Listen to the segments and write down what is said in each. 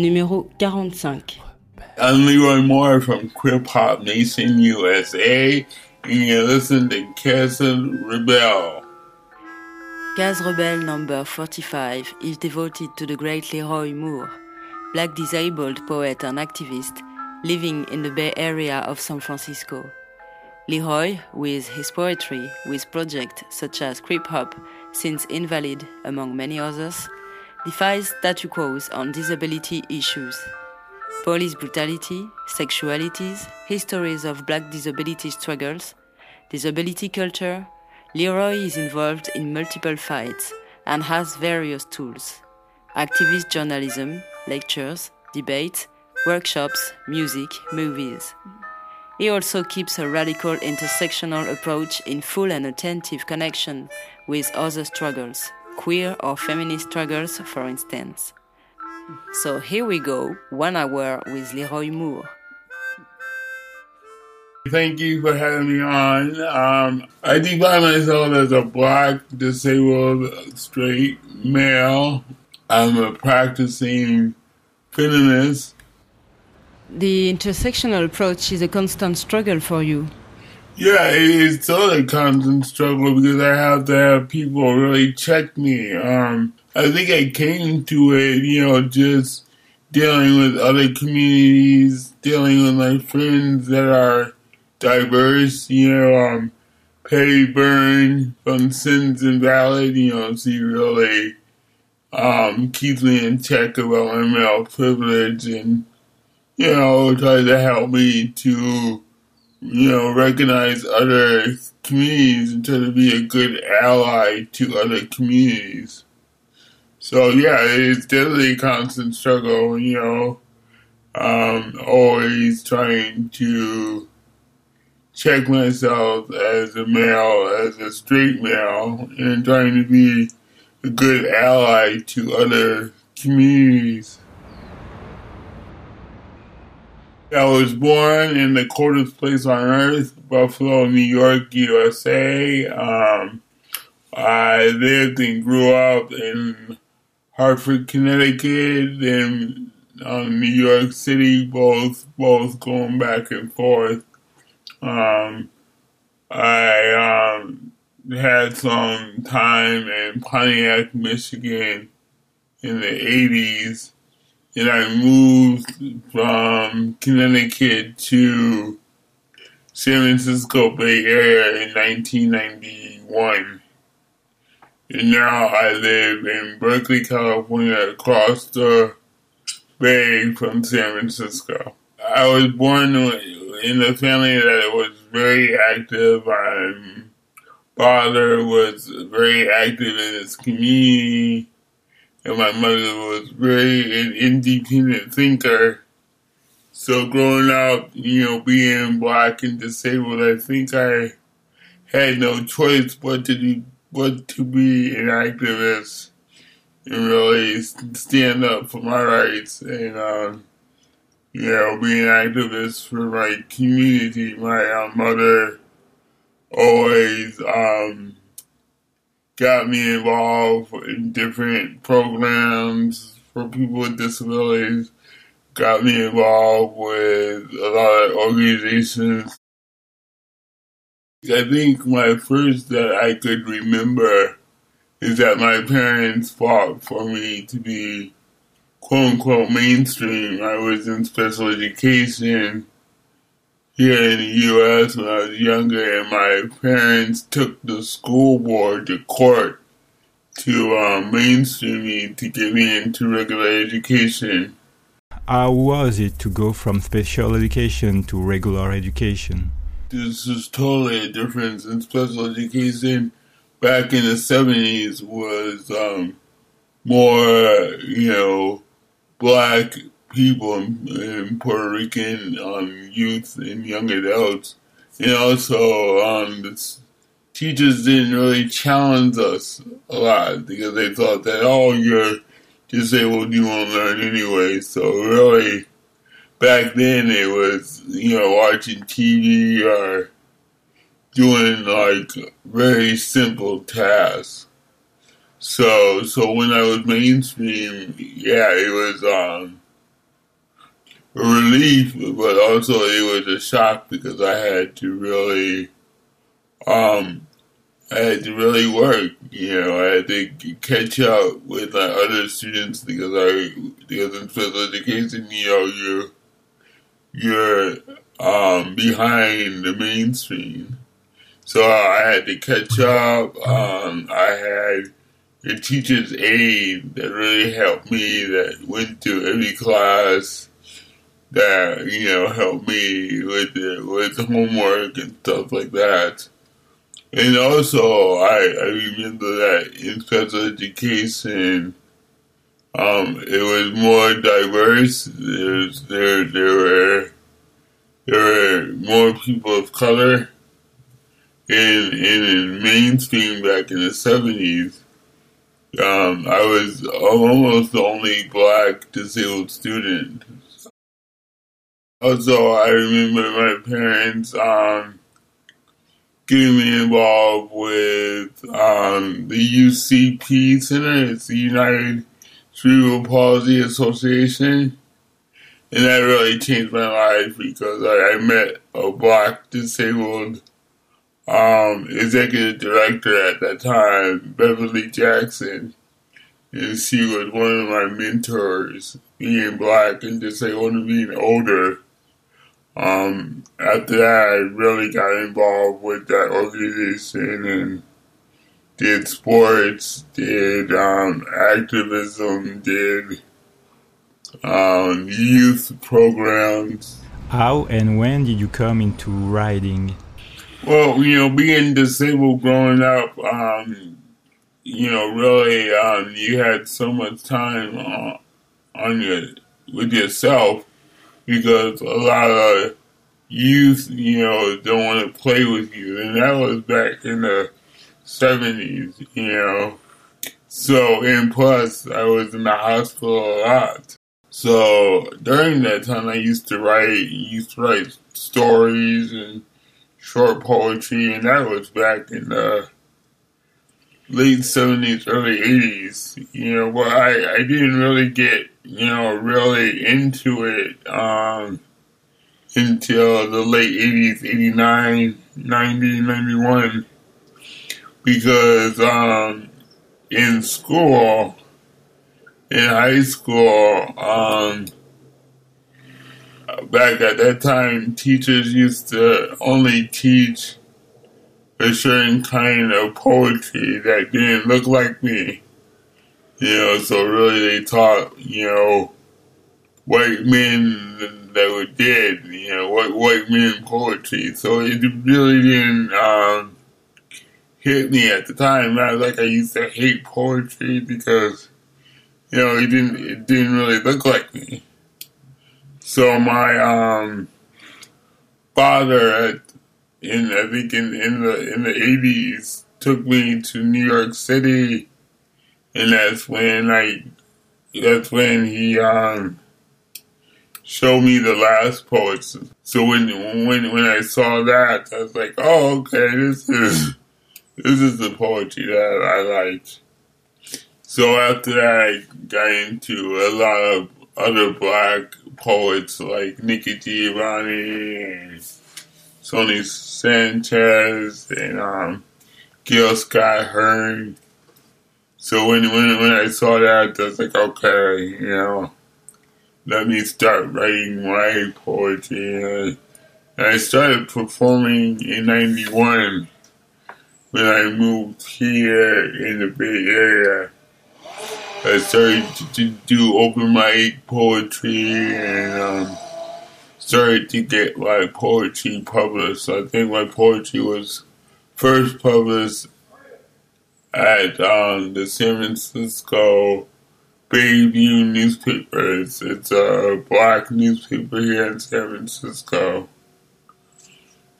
numéro 45. I'm Leroy Moore from Crip Hop Nation USA, and you listen to Caz Rebel. Caz Rebel number 45 is devoted to the great Leroy Moore, black disabled poet and activist living in the Bay Area of San Francisco. Leroy, with his poetry, with projects such as Crip Hop, Sins Invalid, among many others, defies statu quos on disability issues. Police brutality, sexualities, histories of black disability struggles, disability culture, Leroy is involved in multiple fights and has various tools activist journalism, lectures, debates, workshops, music, movies. He also keeps a radical intersectional approach in full and attentive connection with other struggles, queer or feminist struggles, for instance. So here we go, one hour with Leroy Moore. Thank you for having me on. Um, I define myself as a black, disabled, straight male. I'm a practicing feminist. The intersectional approach is a constant struggle for you. Yeah, it's still a constant struggle because I have to have people really check me. Um, I think I came to it, you know, just dealing with other communities, dealing with my friends that are diverse, you know, um, Patty Berne from Sins and Invalid, you know, she really um, keeps me in check about my male privilege and, you know, tries to help me to, you know, recognize other communities and try to be a good ally to other communities. So yeah, it's definitely a constant struggle, you know. Um, always trying to check myself as a male, as a straight male, and trying to be a good ally to other communities. I was born in the coldest place on earth, Buffalo, New York, USA. Um, I lived and grew up in Hartford, Connecticut, and um, New York City, both both going back and forth. Um, I um, had some time in Pontiac, Michigan in the 80s, and I moved from Connecticut to San Francisco Bay Area in 1991. And now I live in Berkeley, California, across the bay from San Francisco. I was born in a family that was very active. My father was very active in his community, and my mother was very an independent thinker. So growing up, you know, being black and disabled, I think I had no choice but to do, but to be an activist and really stand up for my rights and. Um, you know, being an activist for my community. My uh, mother always um, got me involved in different programs for people with disabilities, got me involved with a lot of organizations. I think my first that I could remember is that my parents fought for me to be quote unquote mainstream. I was in special education here in the U.S. when I was younger, and my parents took the school board to court to um, mainstream me to get me into regular education. How was it to go from special education to regular education? This is totally a difference. In special education, back in the 70s, was um, more, you know, black people and, Puerto Rican um, youth and young adults. And also, um, the teachers didn't really challenge us a lot because they thought that, oh, you're disabled, you won't learn anyway. So really, back then it was, you know, watching TV or doing like very simple tasks. So, so when I was mainstream, yeah, it was, um, relief, but also it was a shock because I had to really, um, I had to really work. You know, I had to catch up with my other students because I because in special education, you know, you you're um, behind the mainstream. So I had to catch up. Um, I had a teacher's aide that really helped me, that went to every class, that, you know, helped me with with homework and stuff like that. And also, I, I remember that in special education, um, it was more diverse. There's, there, there were there were more people of color in in mainstream back in the seventies. Um, I was almost the only black disabled student. Also, I remember my parents um, getting me involved with um, the UCP Center. It's the United Cerebral Palsy Association. And that really changed my life because I, I met a black disabled um, executive director at that time, Beverly Jackson. And she was one of my mentors, being black and disabled and being older. Um, after that, I really got involved with that organization and did sports, did um, activism, did um, youth programs. How and when did you come into riding? Well, you know, being disabled growing up, um, you know, really, um, you had so much time uh, on your with yourself because a lot of youth, you know, don't want to play with you, and that was back in the seventies, you know. So, and plus, I was in the hospital a lot. So during that time, I used to write, used to write stories and short poetry, and that was back in the late seventies, early eighties. You know, well, I I didn't really get you know really into it um, until the late eighties, 89, 90, 91, because um, in school in high school, um, back at that time, teachers used to only teach a certain kind of poetry that didn't look like me. You know, so really they taught, you know, white men that were dead, you know, white, white men poetry. So it really didn't um, hit me at the time. Not like I used to hate poetry because you know, it didn't it didn't really look like me. So my um, father, at, in I think in, in the in the eighties, took me to New York City, and that's when I that's when he um, showed me the last poets. So when when when I saw that, I was like, oh, okay, this is this is the poetry that I like. So after that, I got into a lot of other black poets like Nikki Giovanni and Sonia Sanchez and um, Gil Scott Heron. So when, when when I saw that, I was like, okay, you know, let me start writing my poetry. And I started performing in '91 when I moved here in the Bay Area. I started to do open mic poetry and um, started to get my poetry published. I think my poetry was first published at um, the San Francisco Bayview newspaper. It's, it's a black newspaper here in San Francisco.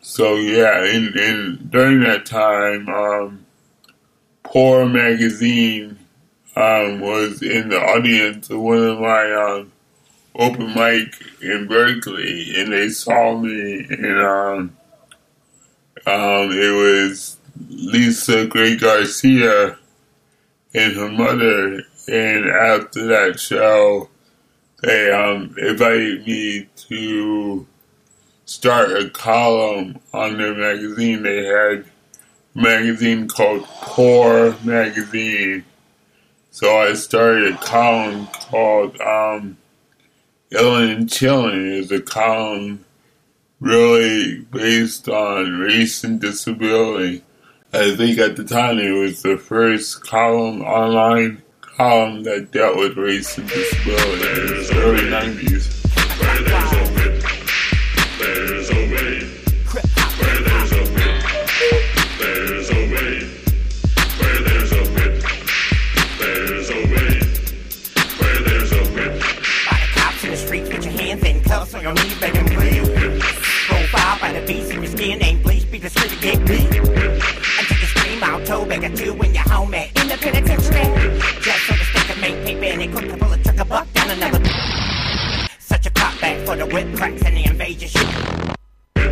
So yeah, and, and during that time, um, Poor Magazine um, was in the audience of one of my um, open mic in Berkeley, and they saw me, and um, um, it was Lisa Gray Garcia and her mother. And after that show, they um, invited me to start a column on their magazine. They had a magazine called Poor Magazine. So I started a column called um, Illin and Chillin'. It's a column really based on race and disability. I think at the time it was the first column, online column that dealt with race and disability in the early 90s. on your knees, begging please. Profile by the beast in your skin, ain't be the street get beat. You toe beggar two when you're home at in the penitentiary. Just so the stick can make paper and they cook pull a chuck a buck down another. Such a cop back for the whip cracks and the invasion shit.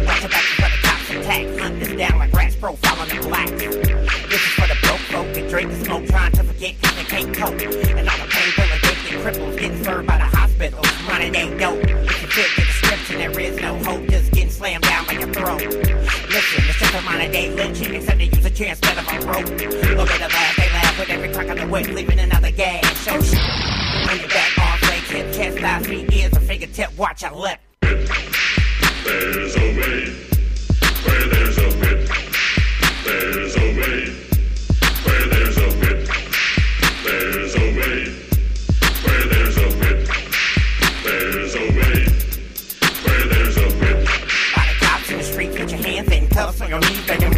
Watch your back for the cops attack, hunt this down like rats profiling the blacks. This is for the broke folk that drink the smoke, trying to forget cause they can't cope. And all the painful addicted cripples getting served by the hospital. Running ain't dope. You fit the description, there is no hope. Just getting slammed down by your throat. A modern day lynching, except they use a chair instead of a. Look at the laugh, they laugh with every crack of the whip, leaving another gas. So shit. On your back, arms, legs, hip, chest, thighs, feet, ears, or fingertip, watch your lip. There's a way. Where there's a whip. There's in cuffs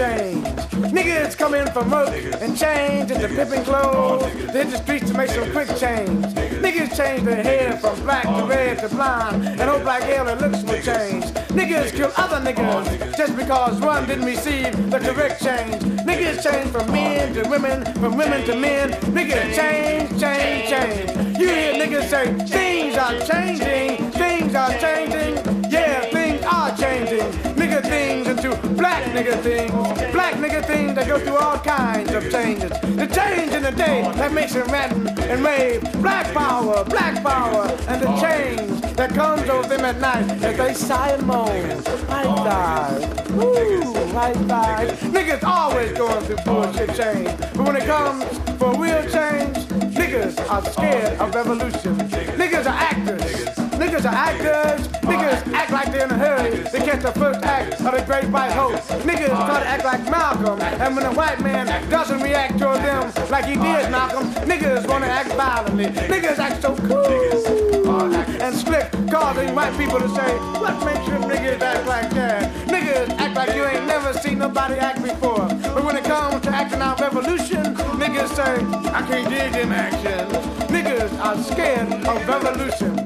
change. Niggas come in for work and change into pimping clothes. They hit the streets to make some quick change. Niggas change their hair from black to red to blonde. And old black hair their looks will change. Niggas kill other niggas just because one didn't receive the correct change. Niggas change from men to women, from women to men. Niggas change, change, change. You hear niggas say, things are changing, things are changing. Nigga things. Black nigga things that go through all kinds of changes. The change in the day that makes them rant and rave. Black power, black power, and the change that comes over them at night as they sigh and moan. Right side. Woo, right side. Niggas always going through bullshit change. But when it comes for real change, niggas are scared of revolution. Niggas are catch the first act of the great white hope. Niggas try to act like Malcolm. And when a white man doesn't react toward them like he did Malcolm, niggas want to act violently. Niggas act so cool and slick, causing white people to say, what makes you niggas act like that? Niggas act like you ain't never seen nobody act before. But when it comes to acting out revolution, niggas say, I can't dig them actions. Niggas are scared of revolution.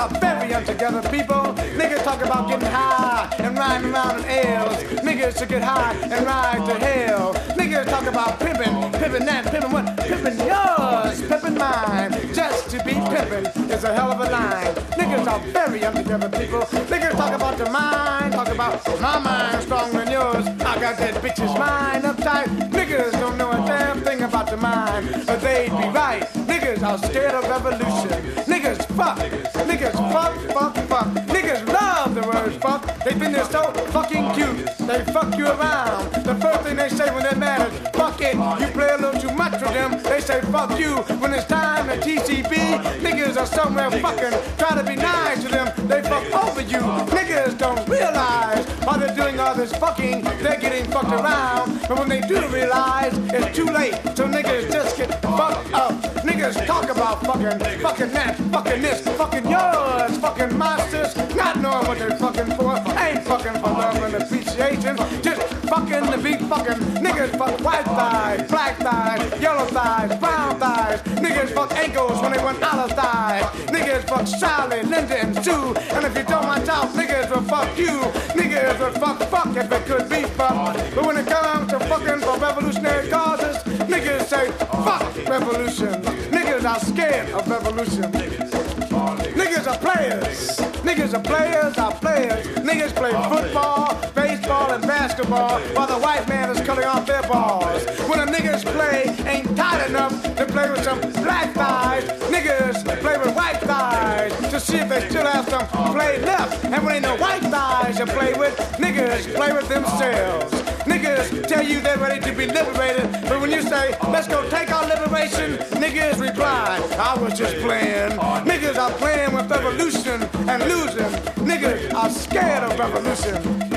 Are very untogether people. Niggas talk about getting high and riding around in L's. Niggas should get high and ride to hell. Niggas talk about pimping, pimping that, pimping what? Pimping yours, pimping mine. Just to be pimping is a hell of a line. Niggas are very untogether people. Niggas talk about the mind, talk about my mind stronger than yours. I got that bitch's mind uptight. Niggas don't know a damn thing about the mind, but they'd be right. Niggas are scared of revolution. Niggas fuck. Niggas fuck, fuck, fuck. Niggas love the word fuck. They think they're so fucking cute. They fuck you around. The first thing they say when they're mad is You play a little too much with them. They say fuck you. When it's time to TCB, niggas are somewhere fucking. Try to be nice to them. They fuck over you. Niggas don't realize while they're doing all this fucking, they're getting fucked around. But when they do realize, it's too late. So niggas just get fucked up. Niggas talk about fucking, fucking that, fucking this, fucking yours, fucking masters, not knowing what they're fucking for. Ain't fucking for love and appreciation. Just fucking to beat fucking. Niggas fuck white thighs, black thighs, yellow thighs, brown thighs. Niggas fuck ankles when they want out of thighs. Niggas fuck Charlie, Linda, and Sue. And if you don't watch out, niggas will fuck you. Niggas will fuck fuck if it could be fuck. But when it comes to fucking for revolutionary causes, niggas say fuck revolution. Niggas are scared of revolution. Niggas are players. Niggas are players, are players. Niggas play football, baseball, and basketball while the white man is cutting off their balls. When a niggas play ain't tight enough to play with some black thighs, niggas play with white thighs to see if they still have some play left. And when ain't no white thighs to play with, niggas play with themselves. Niggas tell you they're ready to be liberated, but when you say, let's go take our liberation, niggas reply, I was just playing. Niggas are playing with revolution and losing. Niggas are scared of revolution.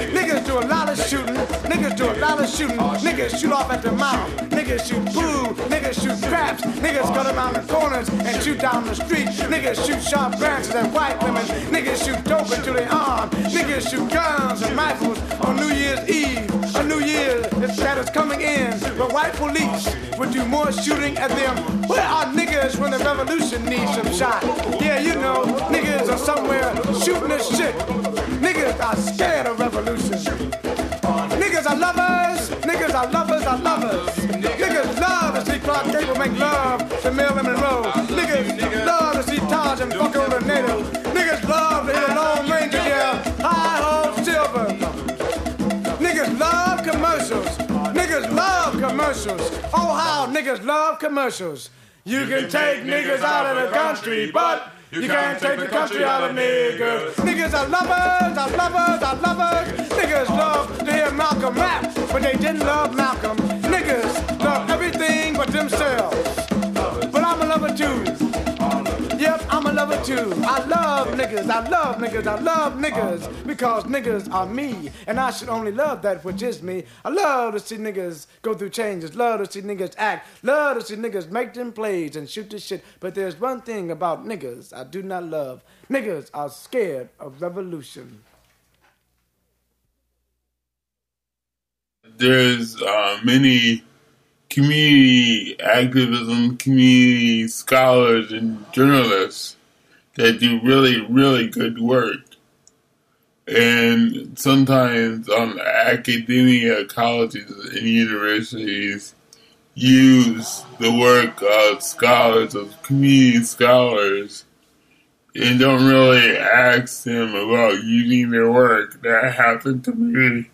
Do a lot of shooting. Niggas do a lot of shooting. Niggas shoot off at the mouth. Niggas shoot poo. Niggas shoot craps. Niggas cut around the corners and shoot down the street. Niggas shoot sharp branches at white women. Niggas shoot dope into their arm. Niggas shoot guns and rifles on New Year's Eve. A New Year that is coming in. But white police would do more shooting at them. Where are niggas when the revolution needs some shot? Yeah, you know, niggas are somewhere shooting this shit. Niggas are scared of revolution. Niggas are lovers. Niggas are lovers are lovers. Niggas love to see Clark Gable make love to Marilyn Monroe. Niggas love to see Tarzan fuck over the native. Niggas love to hear the Lone Ranger yell, Hi ho, silver. Niggas love commercials. Niggas love commercials. Oh, how niggas love commercials. You can take niggas out of the country, but you can't take the country out of niggas. Niggas are lovers, are lovers, are lovers. Niggas love to hear Malcolm rap, but they didn't love Malcolm. Niggas love everything but themselves. But I'm a lover too. I love niggas, I love niggas, I love niggas because niggas are me, and I should only love that which is me. I love to see niggas go through changes, love to see niggas act, love to see niggas make them plays and shoot the shit. But there's one thing about niggas I do not love. Niggas are scared of revolution. There's uh, many community activism, community scholars, and journalists that do really, really good work. And sometimes um, academia, colleges, and universities use the work of scholars, of community scholars, and don't really ask them about using their work. That happened to me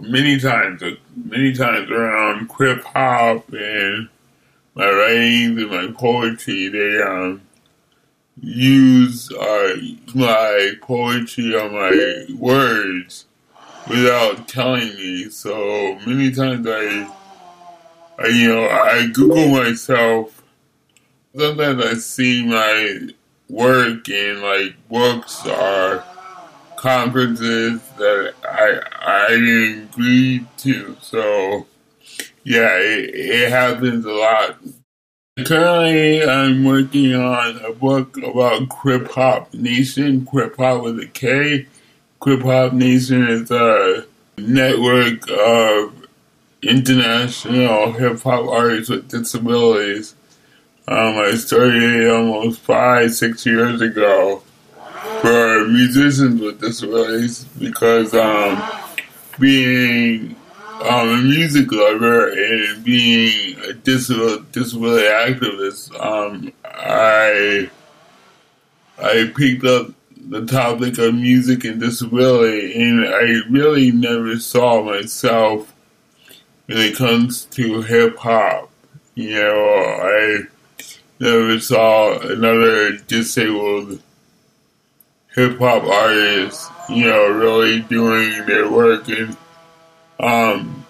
many times, many times around hip hop and my writings and my poetry. They um, use uh, my poetry or my words without telling me. So many times I, I you know, I Google myself. Sometimes I see my work in like books or conferences that I I didn't agree to. So yeah, it, it happens a lot. Currently, I'm working on a book about Crip Hop Nation. Crip Hop with a K. Crip Hop Nation is a network of international hip hop artists with disabilities. Um, I started almost five, six years ago for musicians with disabilities because um, being um, a music lover and being a disability, disability activist, um, I I picked up the topic of music and disability, and I really never saw myself when it comes to hip hop. You know, I never saw another disabled hip hop artist, you know, really doing their work and um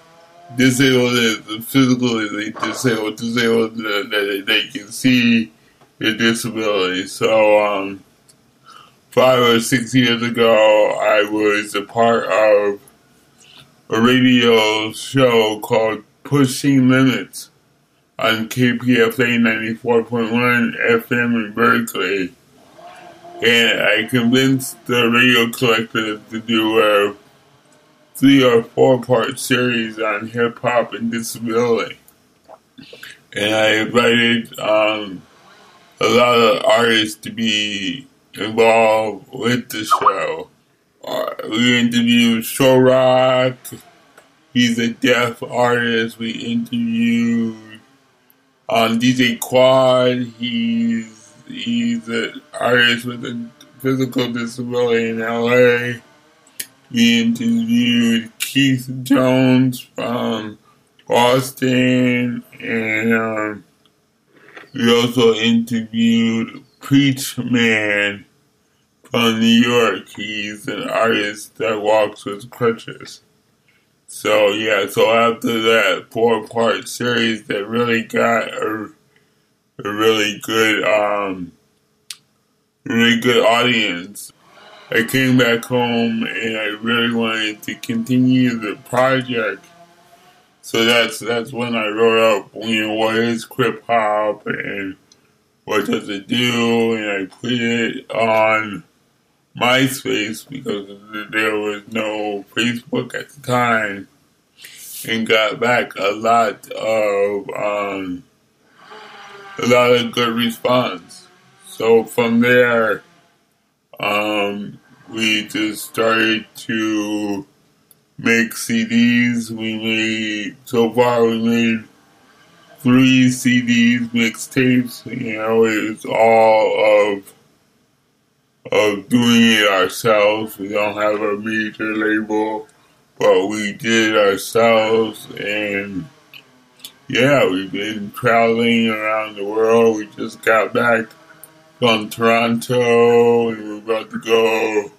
disabled is physically disabled, disabled that they, they can see the disability. So um five or six years ago I was a part of a radio show called Pushing Limits on KPFA 94.1 FM in Berkeley. And I convinced the radio collective to do a three or four part series on hip hop and disability. And I invited um, a lot of artists to be involved with the show. Uh, we interviewed Show Rock. He's a deaf artist. We interviewed um, DJ Quad. He's he's an artist with a physical disability in LA. We interviewed Keith Jones from Boston, and we also interviewed Preach Man from New York. He's an artist that walks with crutches. So yeah, so after that four part series that really got a, a really good um really good audience. I came back home and I really wanted to continue the project. So that's that's when I wrote up, you know, what is Crip Hop and what does it do, and I put it on MySpace because there was no Facebook at the time, and got back a lot of um, a lot of good response. So from there, um, we just started to make CDs. We made so far we made three CDs, mixtapes. You know, it's all of of doing it ourselves. We don't have a major label, but we did it ourselves. And yeah, we've been traveling around the world. We just got back from Toronto, and we're about to go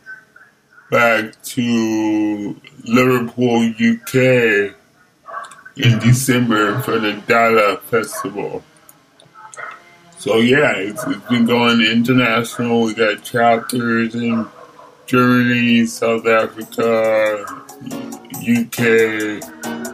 back to Liverpool, UK in December for the Dada Festival. So yeah, it's, it's been going international. We got chapters in Germany, South Africa, UK.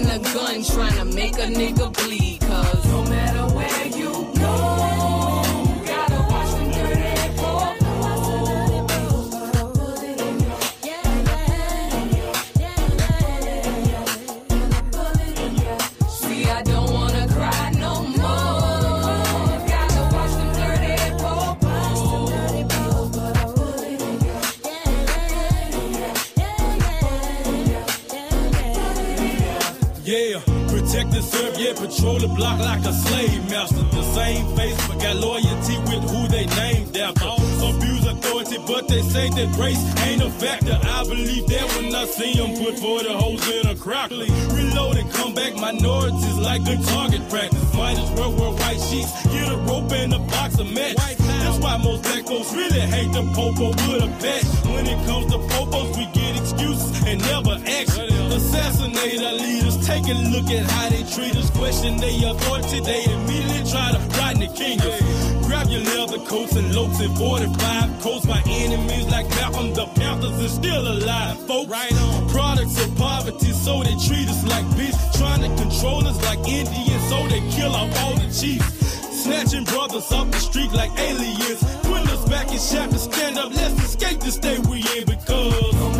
And a gun trying to make a nigga bleed. Patrol the block like a slave master. The same face, but got loyalty with who they named after. Abuse authority, but they say that race ain't a factor. I believe that when I see them put 40 holes in a crackly. Reload and come back, minorities like good target practice. Might as well wear white sheets, get a rope and a box of match. That's why most black folks really hate the popo with a patch. When it comes to popos, we get excuses and never action. Assassinate our leaders, take a look at how they treat us. Question their authority, they immediately try to frighten the kingdom. Grab your leather coats and loafs and 45 coats. My enemies like Malcolm the Panthers is still alive, folks. Right on. Products of poverty, so they treat us like beasts. Trying to control us like Indians, so they kill off all the chiefs. Snatching brothers off the street like aliens. Putting us back in shackles, stand up, let's escape the state we in because. No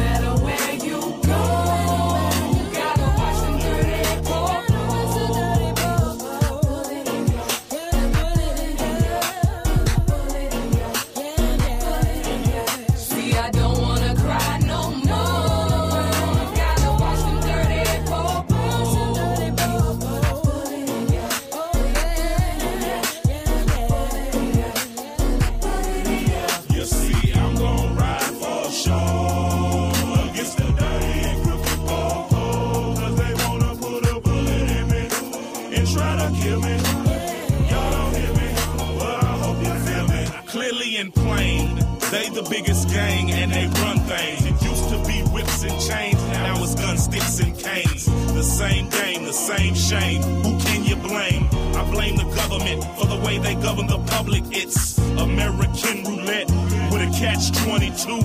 Clearly and plain, they the biggest gang and they run things. It used to be whips and chains, now it's guns, sticks, and canes. The same game, the same shame. Who can you blame? I blame the government for the way they govern the public. It's American roulette with a catch 22.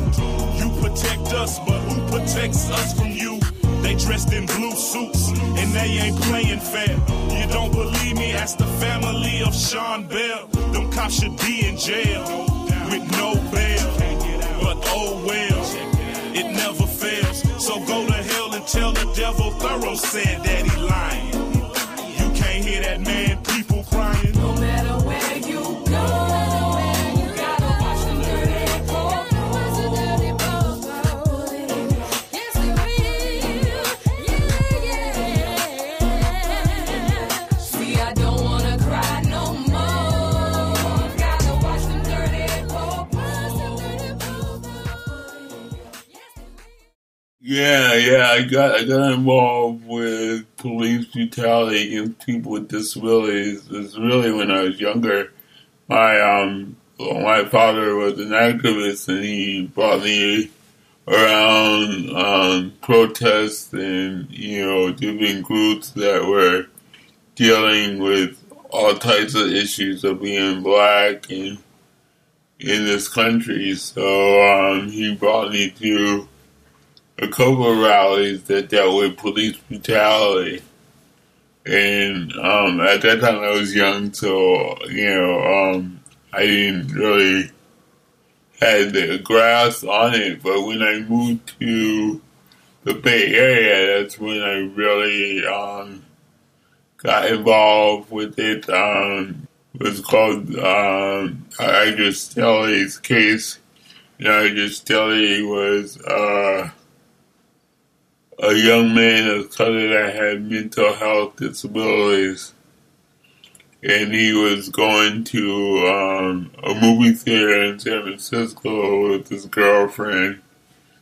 You protect us, but who protects us from you? They dressed in blue suits and they ain't playing fair. You don't believe me? Ask the family of Sean Bell. Them cops should be in jail with no bail. But oh well, it never fails. So go to hell and tell the devil thorough said that he lying. Yeah, yeah, I got I got involved with police brutality against people with disabilities. It's really when I was younger. My um my father was an activist and he brought me around um protests and you know different groups that were dealing with all types of issues of being black and in this country. So um he brought me to a couple of rallies that dealt with police brutality. And um, at that time I was young, so, you know, um, I didn't really had the grasp on it. But when I moved to the Bay Area, that's when I really um, got involved with it. Um, it was called um, Idriss Stelley's case. And Idriss Stelley was... Uh, a young man of color that had mental health disabilities. And he was going to um, a movie theater in San Francisco with his girlfriend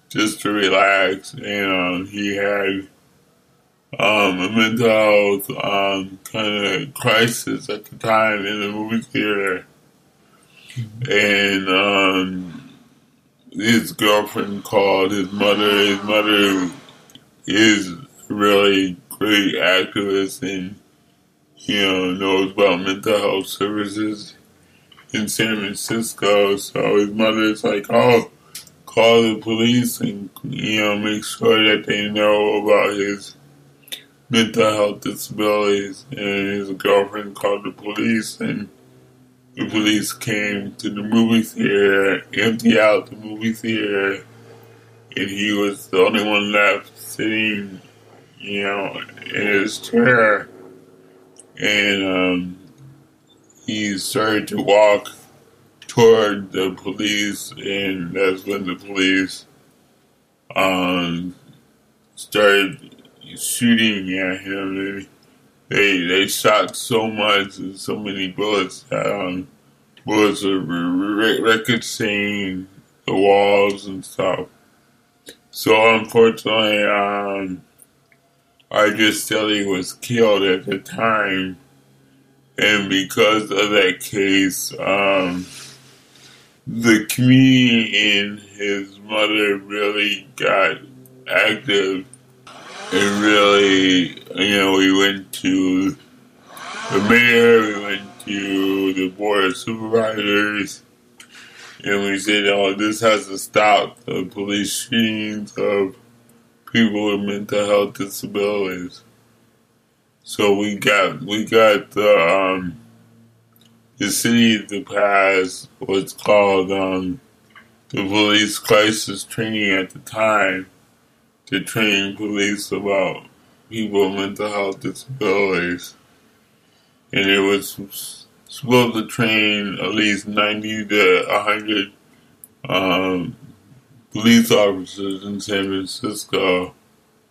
just to relax. And um, he had um, a mental health um, kind of crisis at the time in the movie theater. And um, his girlfriend called his mother. His mother is really great activist and you know knows about mental health services in San Francisco. So his mother's like, "Oh, call the police and you know make sure that they know about his mental health disabilities." And his girlfriend called the police, and the police came to the movie theater, empty out the movie theater, and he was the only one left sitting, you know, in his chair, and um, he started to walk toward the police, and that's when the police um, started shooting at him. And they they shot so much and so many bullets um, bullets are re- re- ricocheting the walls and stuff. So unfortunately, um, Idriss Stelley was killed at the time, and because of that case, um, the community and his mother really got active. And really, you know, we went to the mayor, we went to the board of supervisors, and we said, oh, this has to stop the police shootings of people with mental health disabilities. So we got we got the um, the city to pass what's called um, the police crisis training at the time to train police about people with mental health disabilities. And it was supposed to train at least 90 to 100 um, police officers in San Francisco.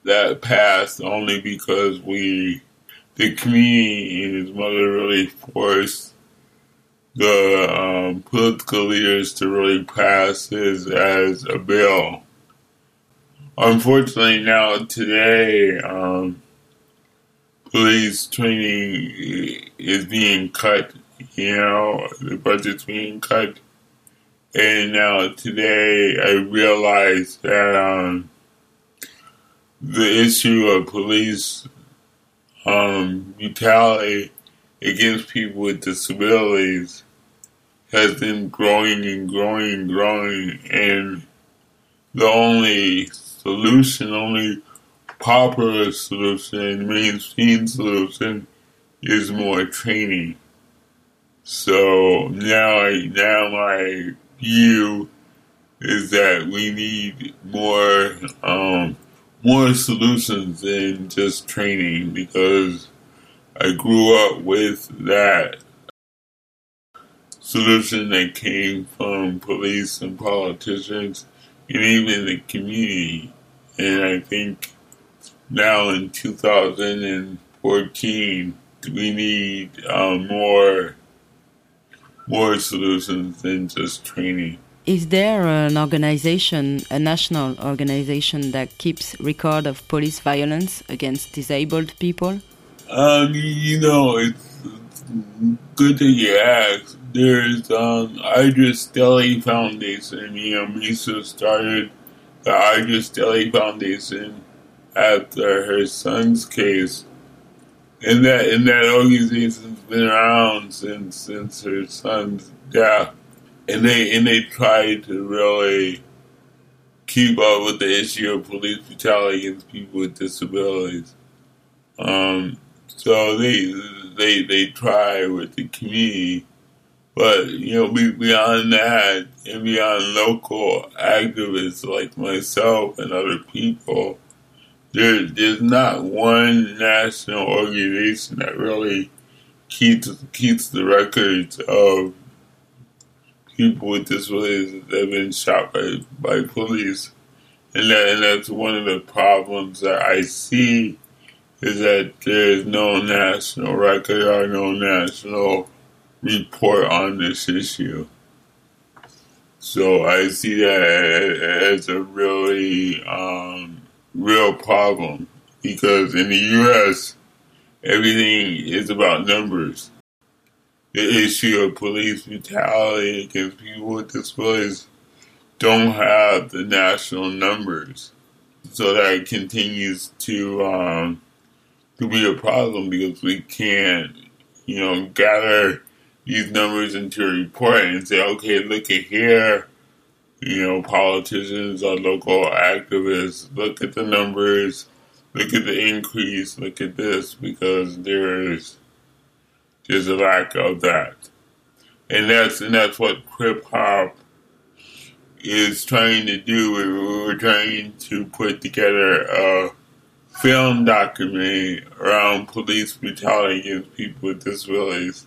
That passed only because we, the community and his mother really forced the um, political leaders to really pass this as a bill. Unfortunately, now today, um, police training is being cut. You know, the budget's being cut, and now today I realize that um, the issue of police um, brutality against people with disabilities has been growing and growing and growing, and the only solution, only popular solution, mainstream solution is more training. So now, I, now my view is that we need more, um, more solutions than just training because I grew up with that solution that came from police and politicians and even the community. And I think now in 2014, we need um, more more solutions than just training. Is there an organization, a national organization that keeps record of police violence against disabled people? Um, you know, it's, it's good that you asked. There's um, Idriss Stelley Foundation. You know, Mesha started the Idriss Stelley Foundation after her son's case, and that and that organization's been around since since her son's death, and they and they try to really keep up with the issue of police brutality against people with disabilities. Um, so they they they try with the community, but you know beyond that and beyond local activists like myself and other people, there there's not one national organization that really keeps keeps the records of people with disabilities that have been shot by by police, and that and that's one of the problems that I see is that there is no national record or no national report on this issue. So I see that as a really um, real problem because in the U.S., everything is about numbers. The issue of police brutality against people with disabilities don't have the national numbers. So that continues to um, to be a problem because we can't, you know, gather these numbers into a report and say, okay, look at here, you know, politicians or local activists, look at the numbers, look at the increase, look at this, because there's there's a lack of that. And that's and that's what Crip Hop is trying to do. We're trying to put together a film documentary around police brutality against people with disabilities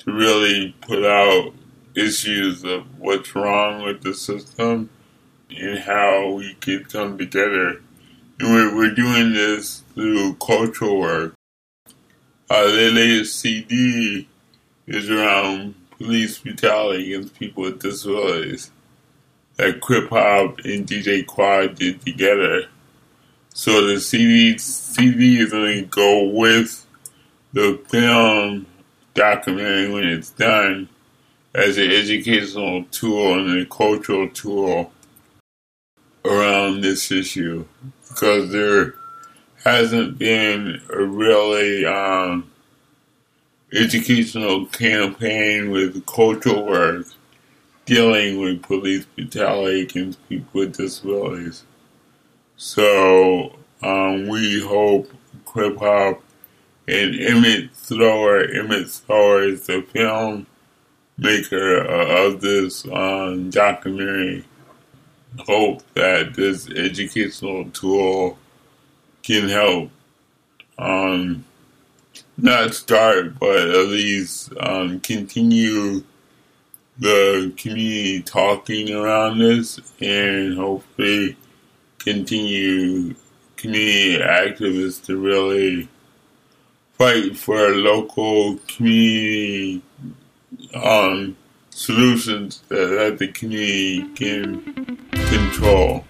to really put out issues of what's wrong with the system and how we could come together. And we're, doing this through cultural work. uh, their latest CD is around police brutality against people with disabilities that Crip Hop and DJ Quad did together. So the CD CD is going to go with the film documentary when it's done as an educational tool and a cultural tool around this issue because there hasn't been a really um, educational campaign with cultural work dealing with police brutality against people with disabilities. So um, we hope Crip Hop and Emmett Thrower, Emmett Thrower is the film maker of this um, documentary, hope that this educational tool can help um, not start, but at least um, continue the community talking around this and hopefully continue community activists to really fight for local community um, solutions that, that the community can control.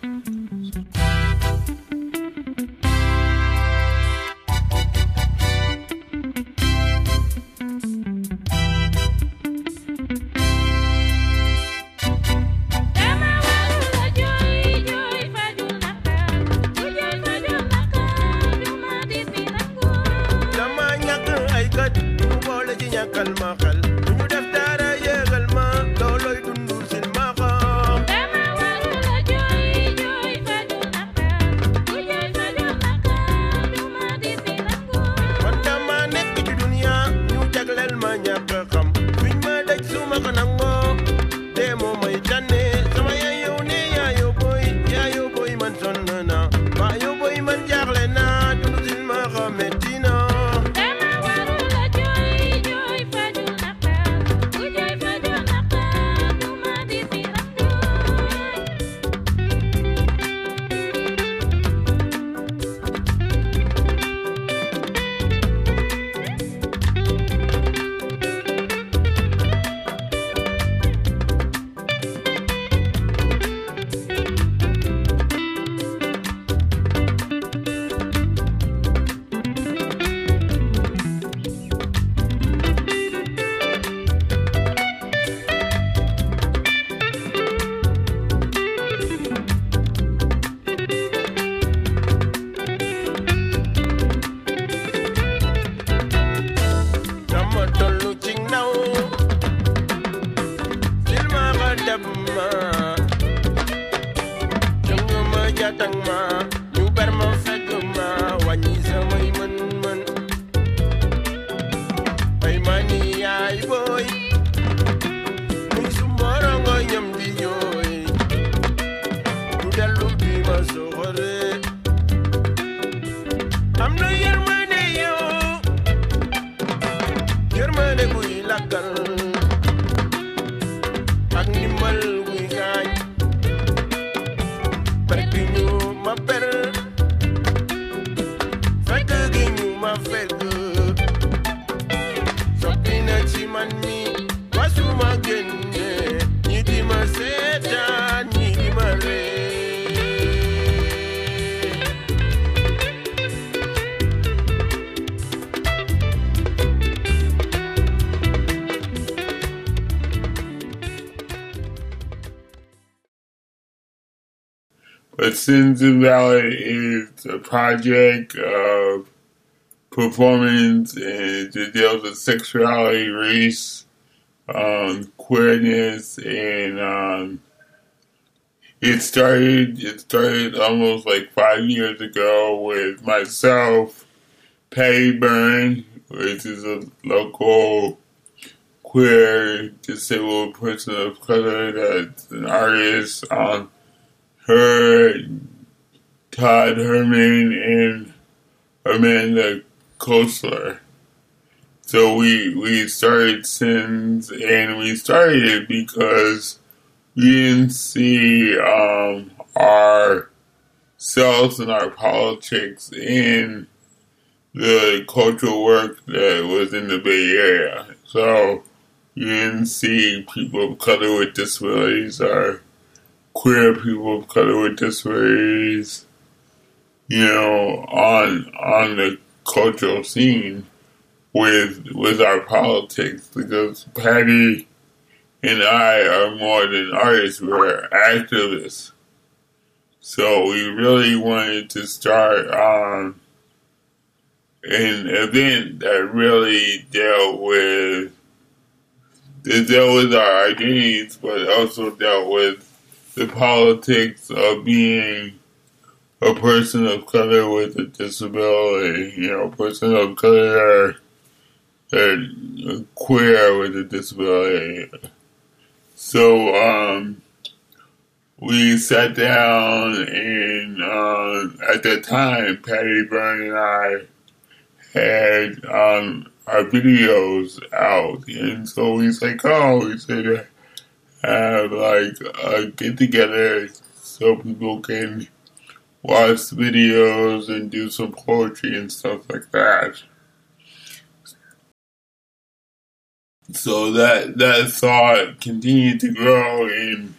Sins Invalid is a project of performance and it deals with sexuality, race, um, queerness, and um, it started. It started almost like five years ago with myself, Patty Berne, which is a local queer disabled person of color that's an artist. Um, her, Todd Herman, and Amanda Coslor. So we we started Sins, and we started it because we didn't see um, our selves and our politics in the cultural work that was in the Bay Area. So you didn't see people of color with disabilities or queer people of color with disabilities, you know, on on the cultural scene with with our politics because Patty and I are more than artists, we're activists. So we really wanted to start um, an event that really dealt with that dealt with our identities, but also dealt with the politics of being a person of color with a disability, you know, a person of color that queer with a disability. So um, we sat down and uh, at that time, Patty Berne and I had um, our videos out, and so he's like, "Oh, we said have like a get together so people can watch videos and do some poetry and stuff like that." So that that thought continued to grow, and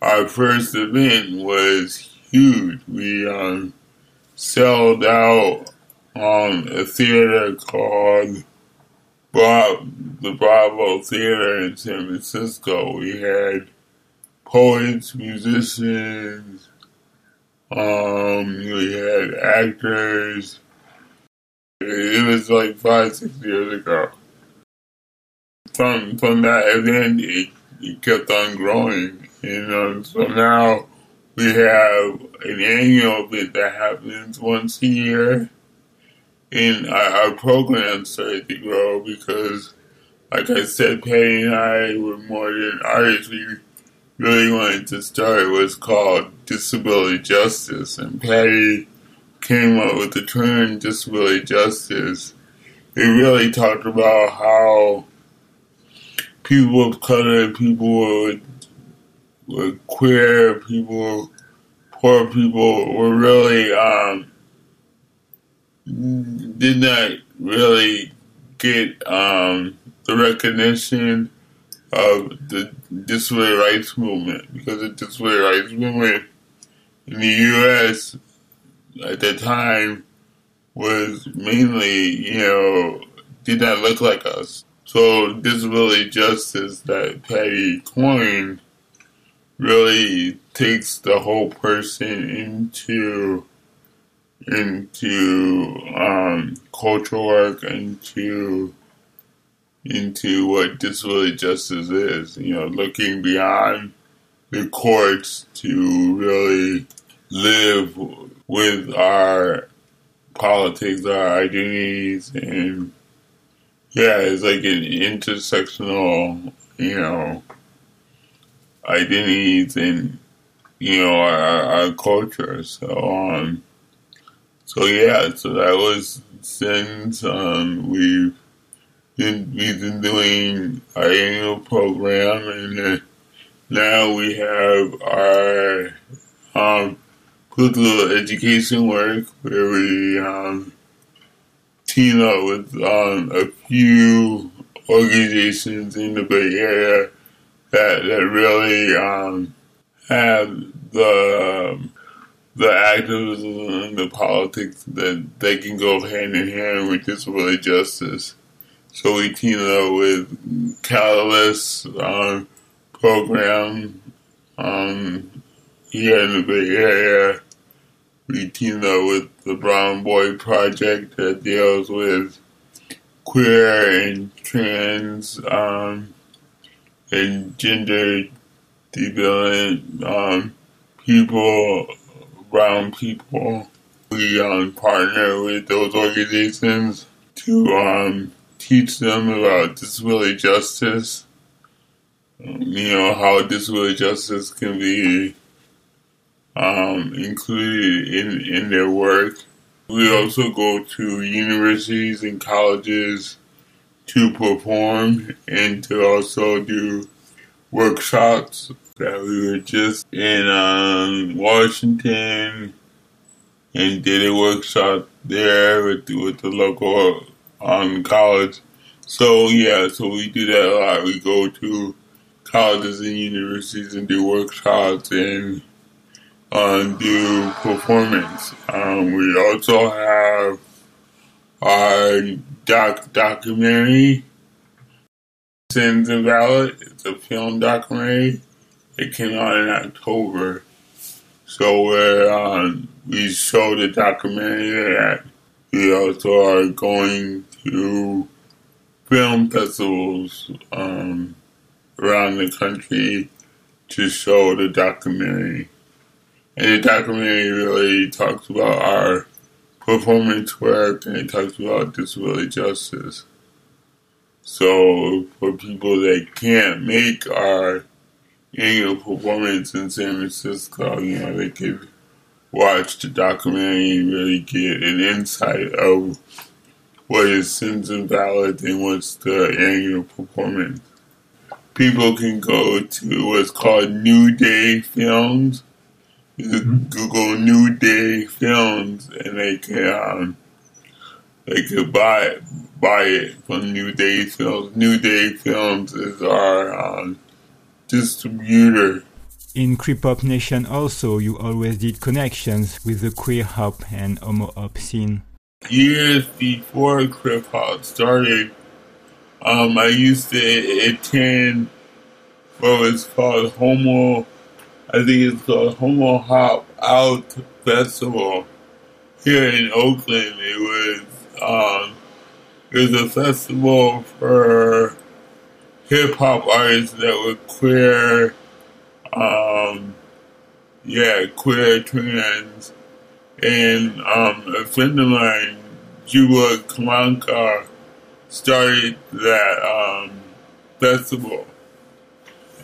our first event was huge. We um, sold out on a theater called Bra- the Bravo Theater in San Francisco. We had poets, musicians, um, we had actors. It was like five, six years ago. From from that event, it, it kept on growing, you know. So now we have an annual event that happens once a year and our, our program started to grow because, like I said, Patty and I were more than artists. We really wanted to start what's called disability justice, and Patty came up with the term disability justice. It really talked about how people of color, people with, with queer people, poor people were really um, did not really get um, the recognition of the disability rights movement because the disability rights movement in the U.S. at that time was mainly, you know, did not look like us. So disability justice that Patty coined really takes the whole person into into um, cultural work, into into what disability justice is. You know, looking beyond the courts to really live with our politics, our identities, and yeah, it's like an intersectional, you know, identities and you know our, our culture. So um, so yeah, so that was since um, we've been, we've been doing our annual program, and now we have our um, political education work where we um, team up with um, a few organizations in the Bay Area that that really um, have the um, the activism and the politics that they can go hand in hand with disability justice. So we team up with Catalyst um, program um, here in the Bay Area. We teamed up with the Brown Boi Project that deals with queer and trans um, and gender deviant um, people brown people. We um, partner with those organizations to um, teach them about disability justice. Um, you know how disability justice can be um, included in in their work. We also go to universities and colleges to perform and to also do workshops that we were just in um, Washington and did a workshop there with, with the local um, college. So yeah, so we do that a lot. We go to colleges and universities and do workshops and um, do performance. Um, we also have our doc documentary, Sins Invalid. It's a film documentary. It came out in October. So um, we show the documentary that we also are going to film festivals um, around the country to show the documentary. And the documentary really talks about our performance work and it talks about disability justice. So for people that can't make our annual performance in San Francisco, you know, they could watch the documentary and really get an insight of what is Sins Invalid and what's the annual performance. People can go to what's called New Day Films. You can Google New Day Films and they can um, they could buy it, buy it from New Day Films. New Day Films is our um, distributor. In Crip Hop Nation also, you always did connections with the queer hop and homo hop scene. Years before Crip Hop started, um, I used to attend what was called Homo, I think it's called Homo Hop Out Festival here in Oakland. It was, um, it was a festival for hip hop artists that were queer, um, yeah, queer trans. And um, a friend of mine, Juba Kalamka, started that um, festival.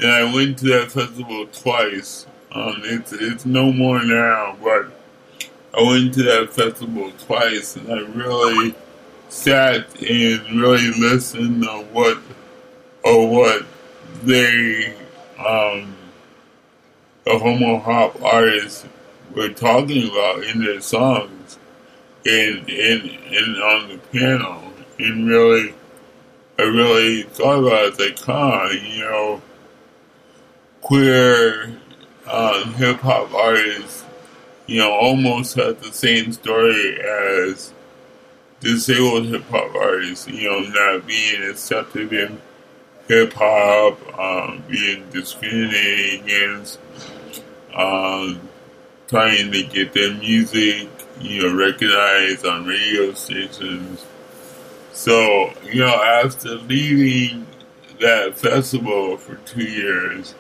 And I went to that festival twice. Um, it's, it's no more now, but I went to that festival twice and I really sat and really listened to what or what they um the homo hop artists were talking about in their songs and and and on the piano. And really I really thought about it like huh, you know queer um, hip hop artists, you know, almost have the same story as disabled hip hop artists, you know, not being accepted in hip hop, um, being discriminated against, um, trying to get their music, you know, recognized on radio stations. So, you know, after leaving that festival for two years,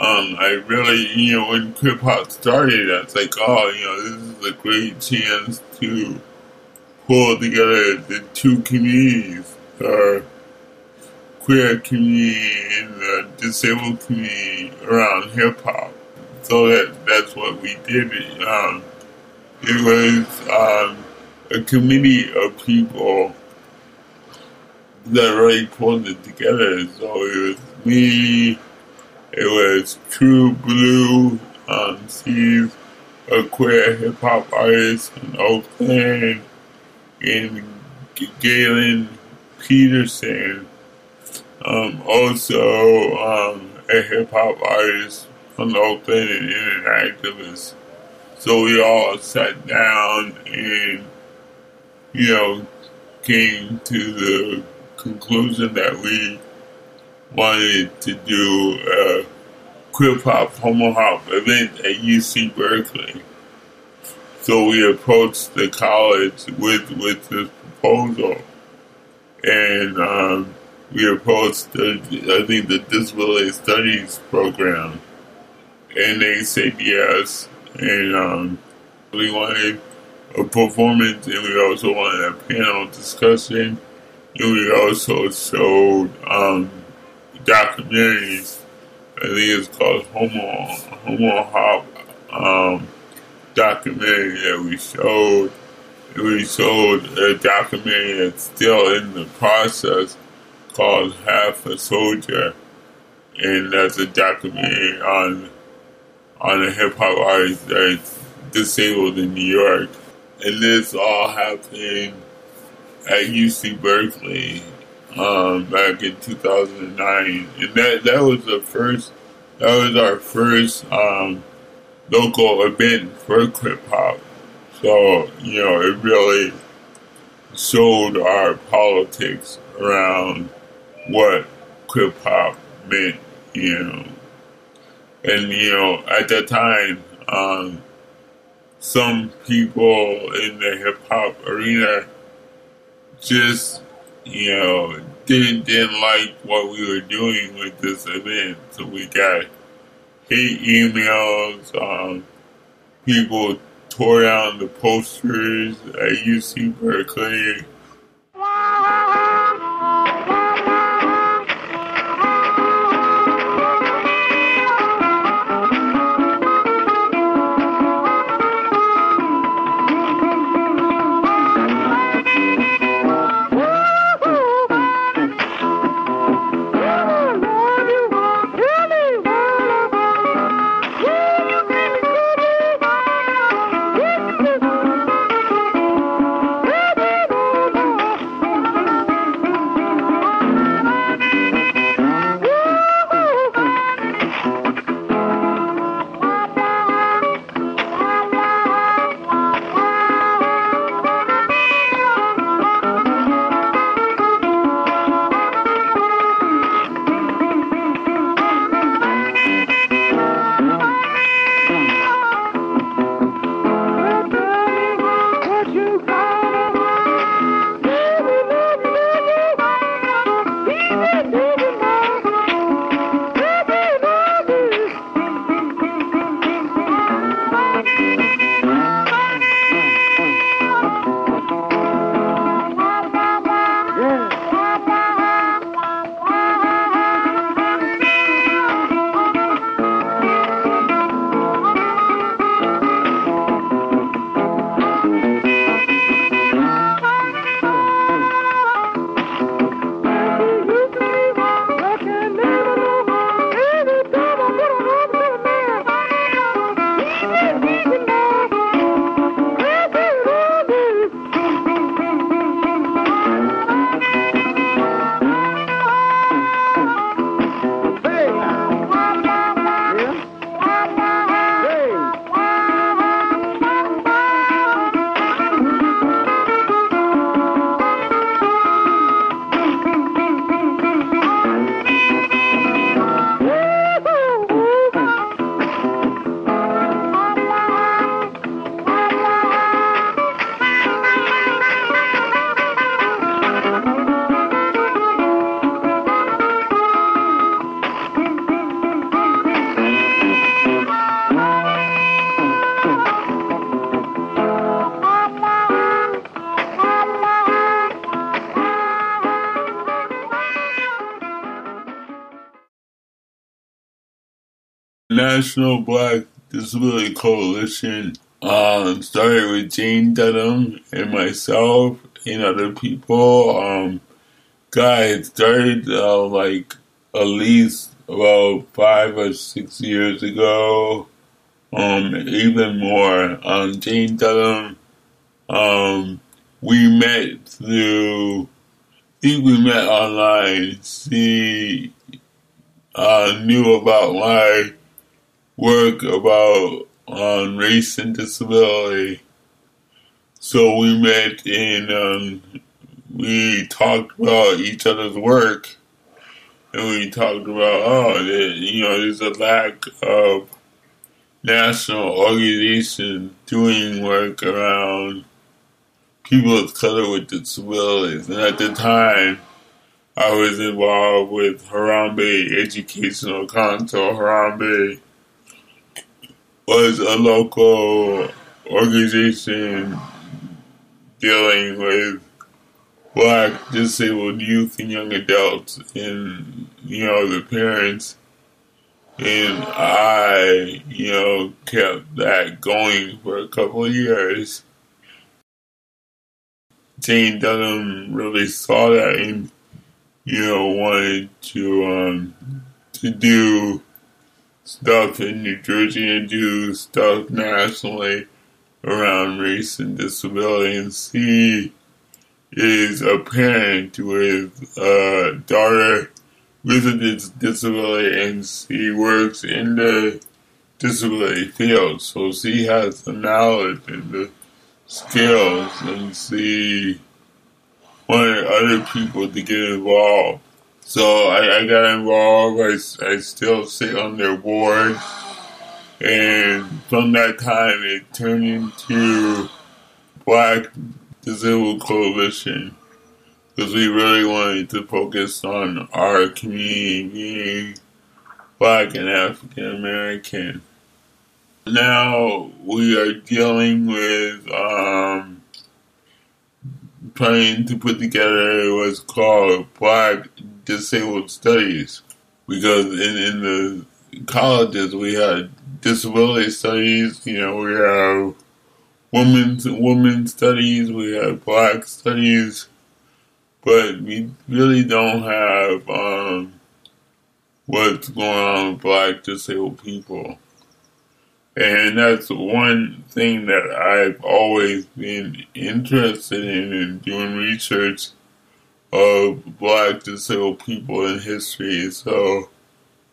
um, I really, you know, when Crip Hop started, I was like, oh, you know, this is a great chance to pull together the two communities, queer community and the disabled community around hip hop. So that that's what we did. Um, it was um, a committee of people that really pulled it together. So it was me, it was True Blue, um, she's a queer hip hop artist in Oakland, and Galen Peterson, um, also um, a hip hop artist from Oakland and, an activist. So we all sat down and, you know, came to the conclusion that we wanted to do a queer pop homo hop event at UC Berkeley. So we approached the college with with this proposal, and um, we approached I think the disability studies program, and they said yes, and um, we wanted a performance, and we also wanted a panel discussion, and we also showed um, documentaries. I think it's called Homo Homo Hop um, documentary that we showed. We showed a documentary that's still in the process called Half a Soldier, and that's a documentary on on a hip hop artist that disabled in New York. And this all happened at UC Berkeley um, back in 2009. And that, that was the first, that was our first um, local event for hip hop. So, you know, it really showed our politics around what hip hop meant, you know. And, you know, at that time, um, some people in the hip hop arena just, you know, didn't, didn't like what we were doing with this event. So we got hate emails, um, people tore down the posters at UC Berkeley. National Black Disability Coalition um, started with Jane Dunhamn and myself and other people. Um, it started uh, like at least about five or six years ago, um, even more. Um, Jane Dunhamn, um, we met through, I think we met online. She uh, knew about my work about on race and disability. So we met and um, we talked about each other's work, and we talked about oh, that, you know, there's a lack of national organization doing work around people of color with disabilities, and at the time. I was involved with Harambe Educational Council. Harambe was a local organization dealing with black disabled youth and young adults and you know the parents. And I you know kept that going for a couple of years. Jane Dunhamn really saw that and you know wanted to um to do stuff in New Jersey and do stuff nationally around race and disability, and she is a parent with a daughter with a disability, and she works in the disability field, so she has the knowledge and the skills, and she wanted other people to get involved. So I, I got involved. I, I still sit on their board. And from that time, it turned into Black Disabled Coalition because we really wanted to focus on our community being Black and African American. Now we are dealing with um, trying to put together what's called Black Disabled Studies because in, in the colleges we had disability studies, you know, we have women's women's studies, we have black studies, but we really don't have um, what's going on with black disabled people. And that's one thing that I've always been interested in, in doing research black disabled people in history. So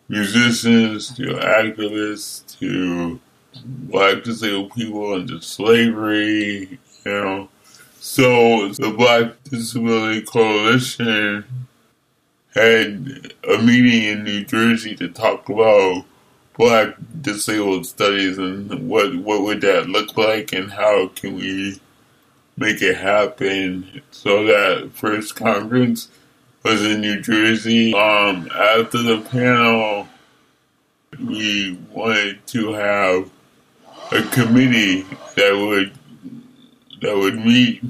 musicians to activists to black disabled people into slavery, you know. So the Black Disability Coalition had a meeting in New Jersey to talk about black disabled studies and what what would that look like and how can we make it happen. So that first conference was in New Jersey. Um, after the panel, we wanted to have a committee that would that would meet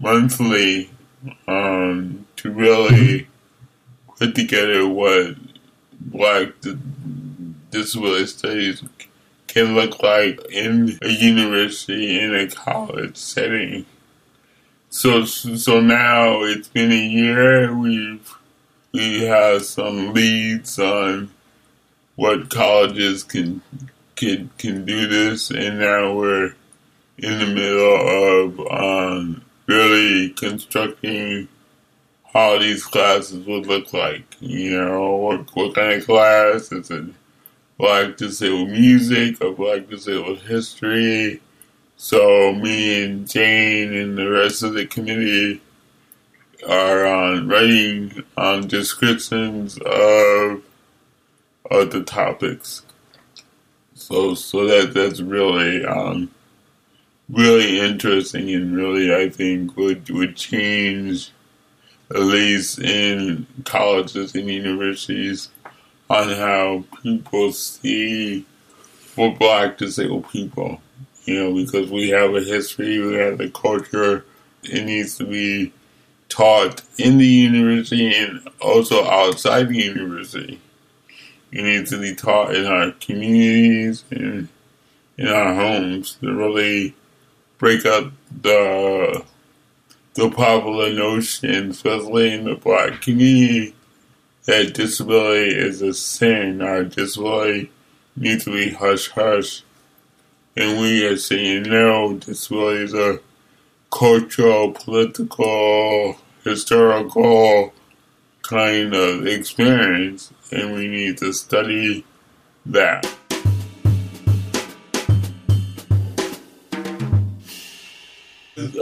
monthly um, to really put together what Black di- disability studies can look like in a university in a college setting. So so now it's been a year. We've we have some leads on what colleges can can can do this, and now we're in the middle of um, really constructing how these classes would look like. You know, what what kind of class is it? Black disabled music or black disabled history? So me and Jane and the rest of the committee are um, writing on descriptions of of the topics. So so that that's really um, really interesting and really I think would would change at least in colleges and universities on how people see for black disabled people. You know, because we have a history, we have a culture, it needs to be taught in the university and also outside the university. It needs to be taught in our communities and in our homes to really break up the the popular notion, especially in the black community, that disability is a sin. Our disability needs to be hush hush. And we are saying no, disability is a cultural, political, historical kind of experience, and we need to study that.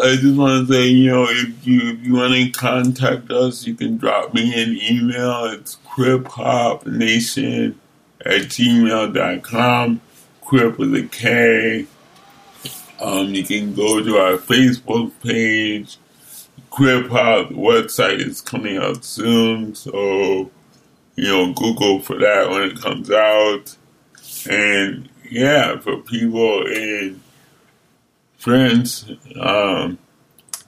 I just want to say, you know, if you if you want to contact us, you can drop me an email. It's criphopnation at gmail.com. Crip with a K. Um, you can go to our Facebook page. Crip Hop website is coming out soon, so you know, Google for that when it comes out. And yeah, for people in friends, um,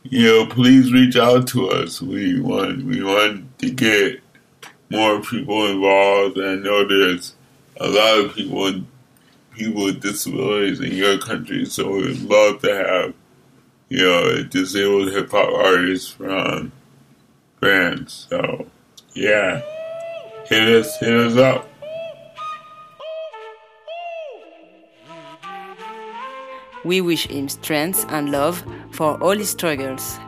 you know, please reach out to us. We want we want to get more people involved. I know there's a lot of people people with disabilities in your country, so we'd love to have you know disabled hip hop artists from France. So yeah, hit us hit us up. We wish him strength and love for all his struggles.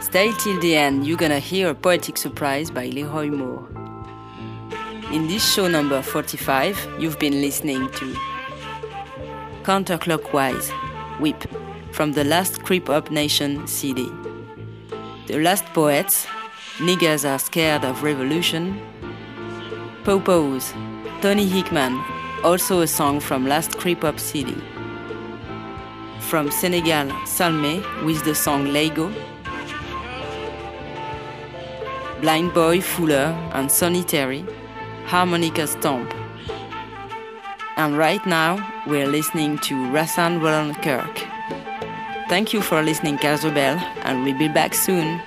Stay till the end, you're gonna hear a poetic surprise by Leroy Moore. In this show number 45, you've been listening to Counterclockwise, Whip, from the last Crip Hop Nation CD. The Last Poets, Niggas Are Scared of Revolution, Popos, Tony Hickman, also a song from last Crip Hop CD. From Senegal, Salme with the song Lego, Blind Boy Fuller and Sonny Terry, Harmonica Stomp. And right now, we're listening to Rahsaan Roland Kirk. Thank you for listening, Kazobel, and we'll be back soon.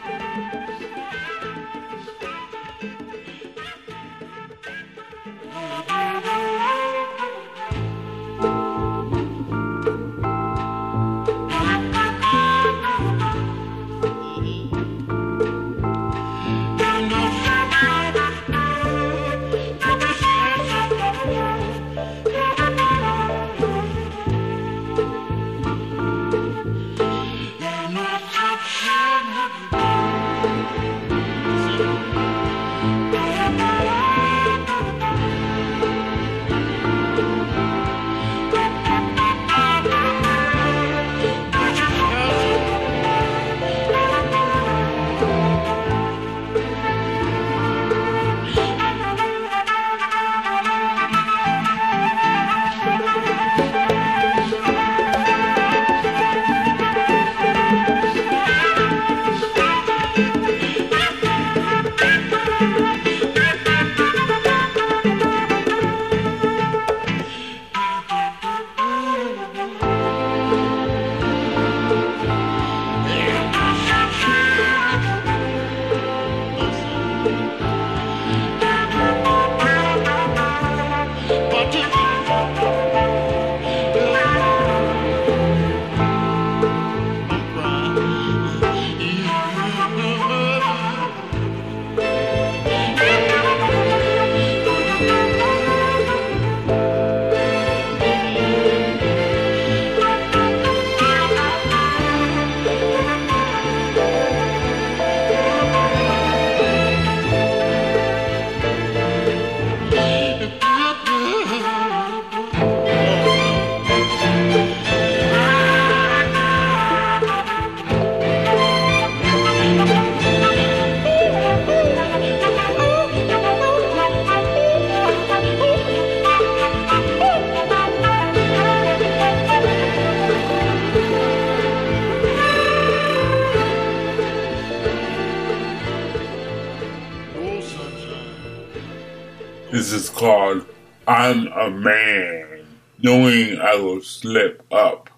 Man, knowing I will slip up.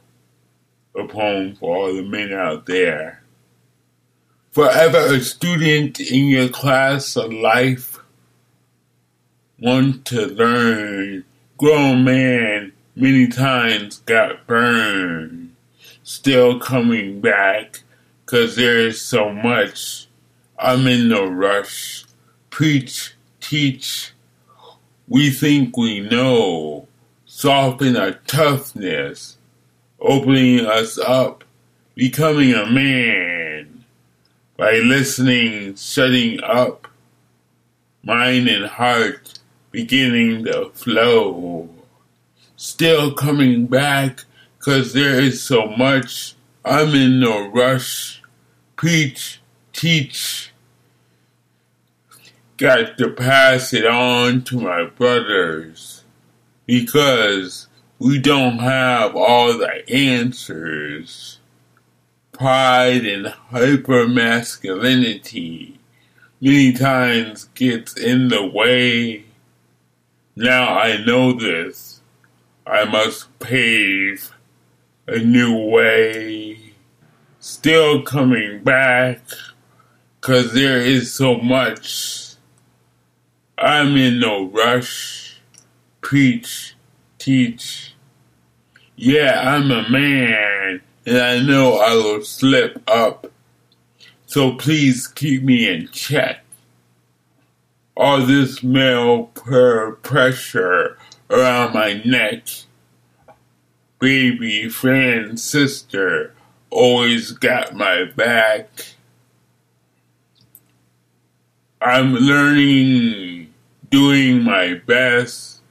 Poem for all the men out there. Forever a student in your class of life, want to learn. Grown man many times got burned, still coming back, cause there is so much. I'm in no rush. Preach, teach, we think we know, soften our toughness, opening us up, becoming a man by listening, shutting up, mind and heart beginning to flow. Still coming back, cause there is so much. I'm in no rush. Preach, teach, got to pass it on to my brothers because we don't have all the answers. Pride and hyper masculinity many times gets in the way. Now I know this. I must pave a new way. Still coming back, cause there is so much. I'm in no rush. Preach, teach. Yeah, I'm a man, and I know I will slip up. So please keep me in check. All this male pressure around my neck. baby friend, sister, always got my back. I'm learning, doing my best.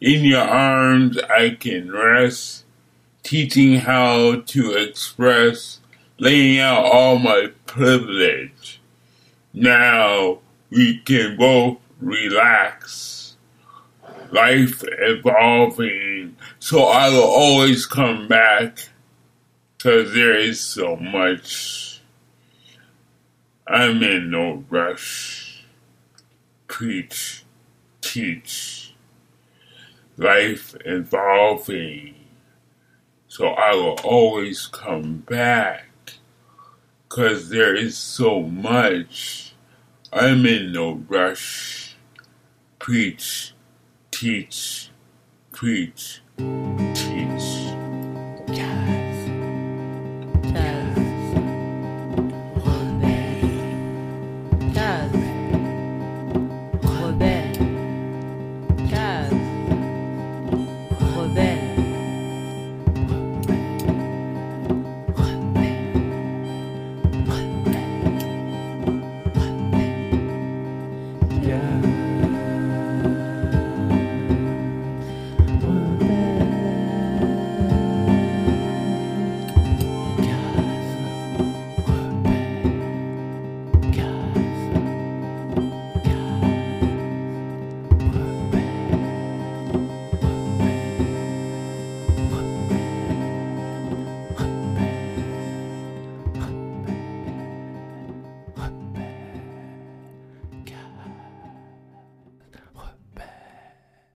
In your arms, I can rest, teaching how to express, laying out all my privilege. Now we can both relax. Life evolving, so I will always come back because there is so much. I'm in no rush. Preach, teach. Life evolving, so I will always come back because there is so much. I'm in no rush. Preach, teach, preach, teach.